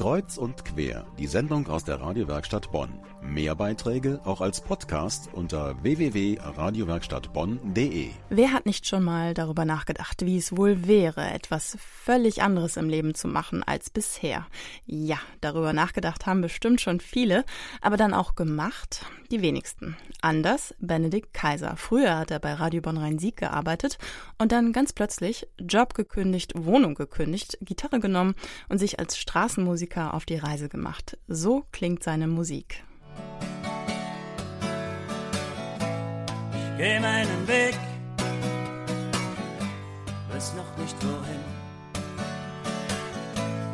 Kreuz und quer, die Sendung aus der Radiowerkstatt Bonn. Mehr Beiträge auch als Podcast unter www.radiowerkstattbonn.de. Wer hat nicht schon mal darüber nachgedacht, wie es wohl wäre, etwas völlig anderes im Leben zu machen als bisher? Ja, darüber nachgedacht haben bestimmt schon viele, aber dann auch gemacht? Die wenigsten. Anders Benedikt Kaiser. Früher hat er bei Radio Bonn Rhein-Sieg gearbeitet und dann ganz plötzlich Job gekündigt, Wohnung gekündigt, Gitarre genommen und sich als Straßenmusiker auf die Reise gemacht. So klingt seine Musik. Ich geh meinen Weg, weiß noch nicht wohin,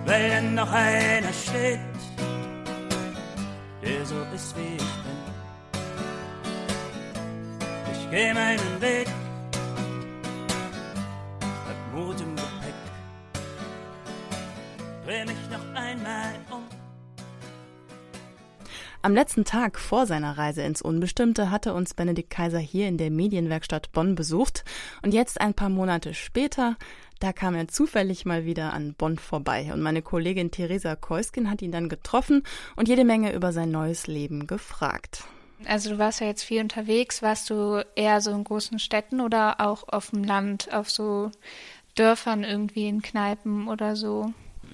weil dann noch einer steht, der so ist wie ich bin. Ich geh meinen Weg, einmal um. Am letzten Tag vor seiner Reise ins Unbestimmte hatte uns Benedikt Kaiser hier in der Medienwerkstatt Bonn besucht und jetzt ein paar Monate später, da kam er zufällig mal wieder an Bonn vorbei und meine Kollegin Theresa Keuskin hat ihn dann getroffen und jede Menge über sein neues Leben gefragt. Also du warst ja jetzt viel unterwegs, warst du eher so in großen Städten oder auch auf dem Land, auf so Dörfern irgendwie in Kneipen oder so?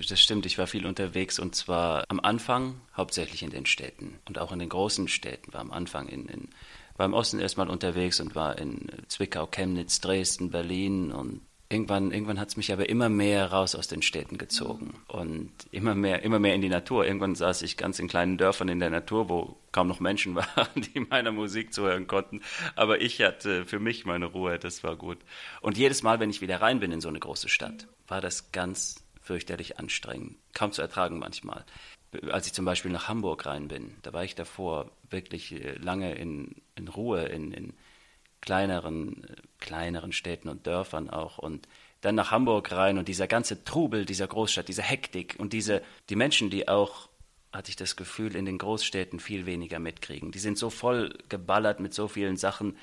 Das stimmt, ich war viel unterwegs und zwar am Anfang hauptsächlich in den Städten und auch in den großen Städten. War am Anfang in, in war im Osten erstmal unterwegs und war in Zwickau, Chemnitz, Dresden, Berlin und irgendwann, irgendwann hat es mich aber immer mehr raus aus den Städten gezogen und immer mehr, immer mehr in die Natur. Irgendwann saß ich ganz in kleinen Dörfern in der Natur, wo kaum noch Menschen waren, die meiner Musik zuhören konnten. Aber ich hatte für mich meine Ruhe, das war gut. Und jedes Mal, wenn ich wieder rein bin in so eine große Stadt, war das ganz fürchterlich anstrengend, kaum zu ertragen manchmal. Als ich zum Beispiel nach Hamburg rein bin, da war ich davor wirklich äh, lange in, in Ruhe, in, in kleineren, äh, kleineren Städten und Dörfern auch und dann nach Hamburg rein und dieser ganze Trubel dieser Großstadt, diese Hektik und diese, die Menschen, die auch, hatte ich das Gefühl, in den Großstädten viel weniger mitkriegen. Die sind so voll geballert mit so vielen Sachen,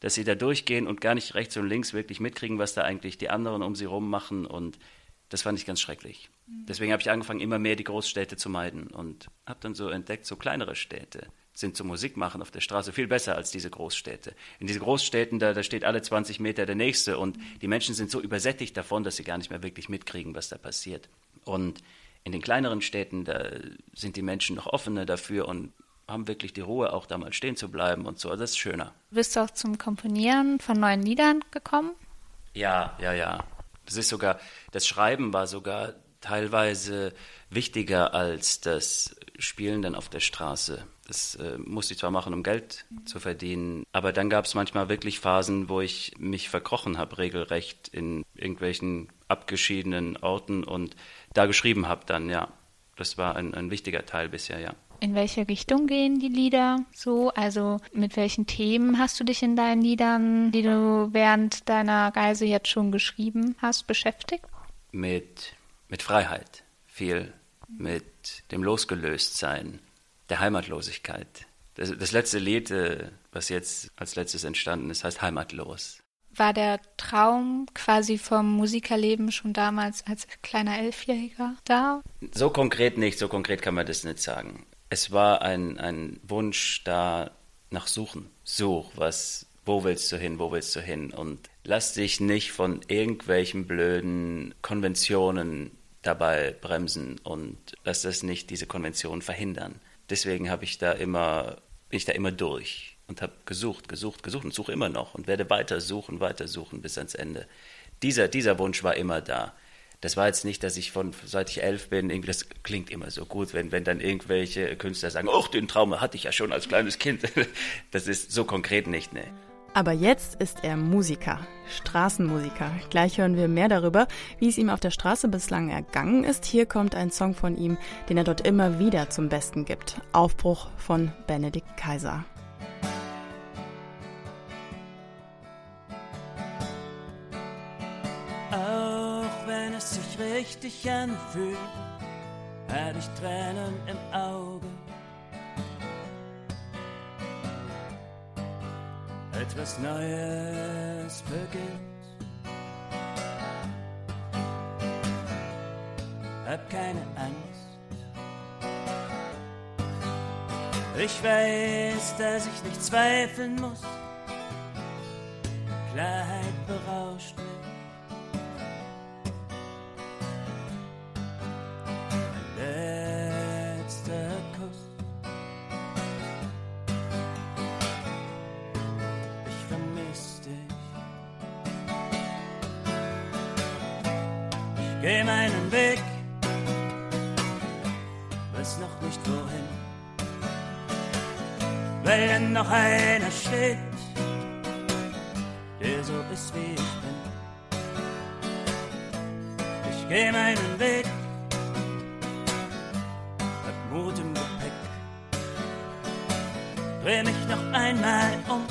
dass sie da durchgehen und gar nicht rechts und links wirklich mitkriegen, was da eigentlich die anderen um sie rum machen und das fand ich ganz schrecklich. Deswegen habe ich angefangen, immer mehr die Großstädte zu meiden und habe dann so entdeckt, so kleinere Städte sind zum Musikmachen auf der Straße viel besser als diese Großstädte. In diesen Großstädten, da, da steht alle 20 Meter der Nächste und die Menschen sind so übersättigt davon, dass sie gar nicht mehr wirklich mitkriegen, was da passiert. Und in den kleineren Städten, da sind die Menschen noch offener dafür und haben wirklich die Ruhe, auch da mal stehen zu bleiben und so. Also das ist schöner. Bist du auch zum Komponieren von neuen Liedern gekommen? Ja, ja, ja. Das ist sogar, das Schreiben war sogar teilweise wichtiger als das Spielen dann auf der Straße. Das äh, musste ich zwar machen, um Geld zu verdienen, aber dann gab es manchmal wirklich Phasen, wo ich mich verkrochen habe, regelrecht in irgendwelchen abgeschiedenen Orten und da geschrieben habe dann, ja. Das war ein, ein wichtiger Teil bisher, ja. In welche Richtung gehen die Lieder so? Also mit welchen Themen hast du dich in deinen Liedern, die du während deiner Reise jetzt schon geschrieben hast, beschäftigt? Mit, mit Freiheit, viel mit dem Losgelöstsein, der Heimatlosigkeit. Das, das letzte Lied, äh, was jetzt als letztes entstanden ist, heißt Heimatlos. War der Traum quasi vom Musikerleben schon damals als kleiner Elfjähriger da? So konkret nicht, so konkret kann man das nicht sagen. Es war ein, ein Wunsch da nach Suchen. Such, was, wo willst du hin, wo willst du hin? Und lass dich nicht von irgendwelchen blöden Konventionen dabei bremsen und lass das nicht diese Konvention verhindern. Deswegen habe ich da immer, bin ich da immer durch und habe gesucht, gesucht, gesucht und suche immer noch und werde weiter suchen, weiter suchen bis ans Ende. Dieser, dieser Wunsch war immer da. Das war jetzt nicht, dass ich von, seit ich elf bin, irgendwie, das klingt immer so gut, wenn, wenn dann irgendwelche Künstler sagen, ach, den Traum hatte ich ja schon als kleines Kind. Das ist so konkret nicht, ne. Aber jetzt ist er Musiker, Straßenmusiker. Gleich hören wir mehr darüber, wie es ihm auf der Straße bislang ergangen ist. Hier kommt ein Song von ihm, den er dort immer wieder zum Besten gibt. Aufbruch von Benedikt Kaiser. Sich richtig anfühlt, hatte ich Tränen im Auge. Etwas Neues beginnt. Hab keine Angst, Ich weiß, dass ich nicht zweifeln muss. Klarheit berauscht geh meinen Weg. Weiß noch nicht wohin weil dann noch einer steht, der so ist wie ich bin. Ich geh meinen Weg, hab Mut im Gepäck, dreh mich noch einmal um,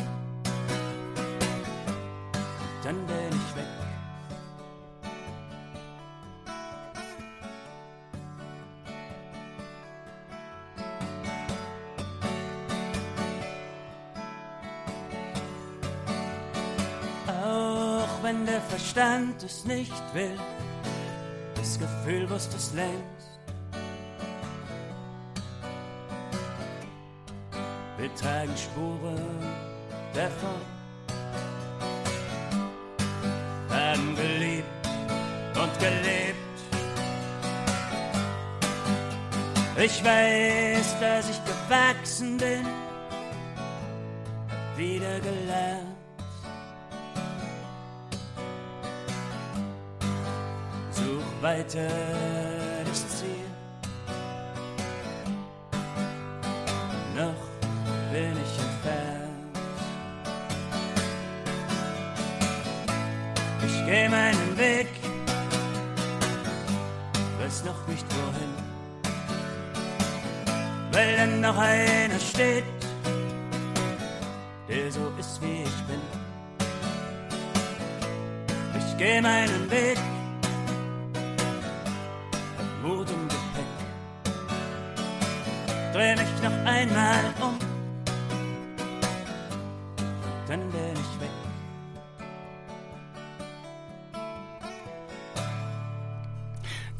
Wenn der Verstand es nicht will, das Gefühl wusste es längst. Wir tragen Spuren davon, haben geliebt und gelebt. Ich weiß, dass ich gewachsen bin, hab wieder gelernt. Weiter das Ziel. Noch bin ich entfernt. Ich geh meinen Weg, weiß noch nicht wohin. Weil dann noch einer steht, der so ist wie ich bin. Ich geh meinen Weg, dreh mich noch einmal um, dann bin ich weg.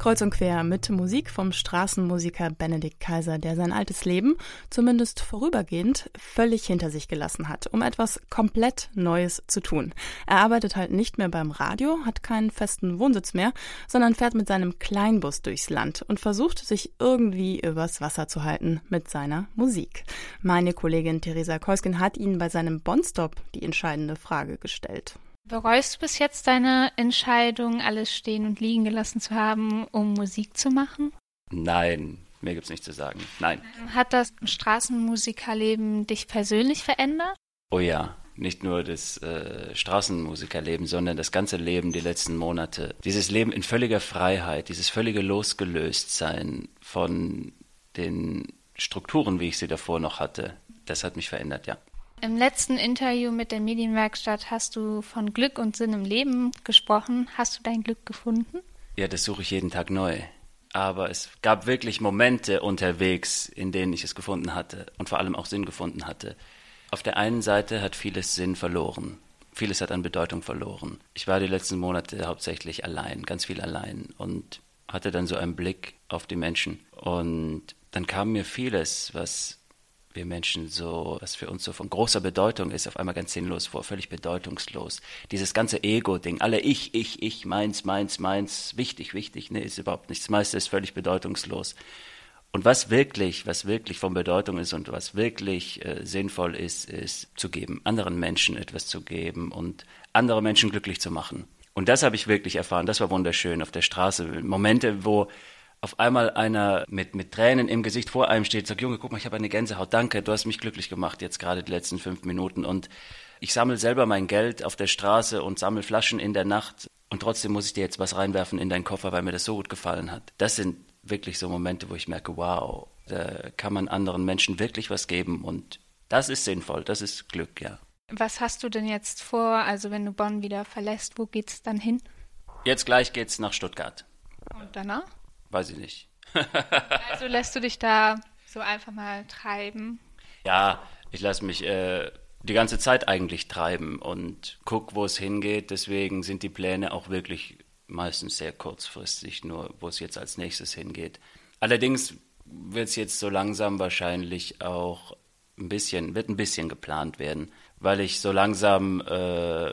Kreuz und quer mit Musik vom Straßenmusiker Benedikt Kaiser, der sein altes Leben, zumindest vorübergehend, völlig hinter sich gelassen hat, um etwas komplett Neues zu tun. Er arbeitet halt nicht mehr beim Radio, hat keinen festen Wohnsitz mehr, sondern fährt mit seinem Kleinbus durchs Land und versucht, sich irgendwie übers Wasser zu halten mit seiner Musik. Meine Kollegin Theresa Keuskin hat ihn bei seinem Bonstop die entscheidende Frage gestellt. Bereust du bis jetzt deine Entscheidung, alles stehen und liegen gelassen zu haben, um Musik zu machen? Nein, mehr gibt's nicht zu sagen. Nein. Hat das Straßenmusikerleben dich persönlich verändert? Oh ja, nicht nur das äh, Straßenmusikerleben, sondern das ganze Leben die letzten Monate. Dieses Leben in völliger Freiheit, dieses völlige Losgelöstsein von den Strukturen, wie ich sie davor noch hatte, das hat mich verändert, ja. Im letzten Interview mit der Medienwerkstatt hast du von Glück und Sinn im Leben gesprochen. Hast du dein Glück gefunden? Ja, das suche ich jeden Tag neu. Aber es gab wirklich Momente unterwegs, in denen ich es gefunden hatte und vor allem auch Sinn gefunden hatte. Auf der einen Seite hat vieles Sinn verloren. Vieles hat an Bedeutung verloren. Ich war die letzten Monate hauptsächlich allein, ganz viel allein und hatte dann so einen Blick auf die Menschen. Und dann kam mir vieles, was wir Menschen so, was für uns so von großer Bedeutung ist, auf einmal ganz sinnlos vor, völlig bedeutungslos. Dieses ganze Ego-Ding, alle ich, ich, ich, meins, meins, meins, wichtig, wichtig, ne, ist überhaupt nichts. Das meiste ist völlig bedeutungslos. Und was wirklich, was wirklich von Bedeutung ist und was wirklich äh, sinnvoll ist, ist zu geben, anderen Menschen etwas zu geben und andere Menschen glücklich zu machen. Und das habe ich wirklich erfahren. Das war wunderschön auf der Straße. Momente, wo auf einmal einer mit, mit Tränen im Gesicht vor einem steht, sagt, Junge, guck mal, ich habe eine Gänsehaut, danke, du hast mich glücklich gemacht jetzt gerade die letzten fünf Minuten. Und ich sammle selber mein Geld auf der Straße und sammle Flaschen in der Nacht und trotzdem muss ich dir jetzt was reinwerfen in deinen Koffer, weil mir das so gut gefallen hat. Das sind wirklich so Momente, wo ich merke, wow, da kann man anderen Menschen wirklich was geben und das ist sinnvoll, das ist Glück, ja. Was hast du denn jetzt vor? Also wenn du Bonn wieder verlässt, wo geht's dann hin? Jetzt gleich geht's nach Stuttgart. Und danach? Weiß ich nicht. Also lässt du dich da so einfach mal treiben? Ja, ich lasse mich äh, die ganze Zeit eigentlich treiben und guck, wo es hingeht. Deswegen sind die Pläne auch wirklich meistens sehr kurzfristig, nur wo es jetzt als nächstes hingeht. Allerdings wird es jetzt so langsam wahrscheinlich auch ein bisschen, wird ein bisschen geplant werden, weil ich so langsam äh,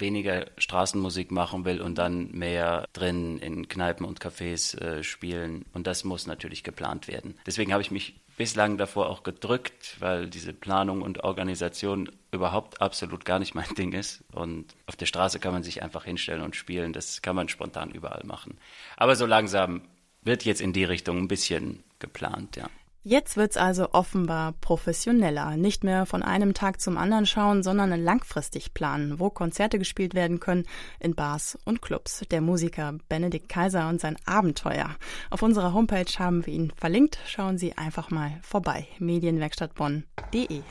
weniger Straßenmusik machen will und dann mehr drin in Kneipen und Cafés äh, spielen. Und das muss natürlich geplant werden. Deswegen habe ich mich bislang davor auch gedrückt, weil diese Planung und Organisation überhaupt absolut gar nicht mein Ding ist. Und auf der Straße kann man sich einfach hinstellen und spielen. Das kann man spontan überall machen. Aber so langsam wird jetzt in die Richtung ein bisschen geplant, ja. Jetzt wird's also offenbar professioneller. Nicht mehr von einem Tag zum anderen schauen, sondern langfristig planen, wo Konzerte gespielt werden können in Bars und Clubs. Der Musiker Benedikt Kaiser und sein Abenteuer. Auf unserer Homepage haben wir ihn verlinkt. Schauen Sie einfach mal vorbei. Medienwerkstattbonn.de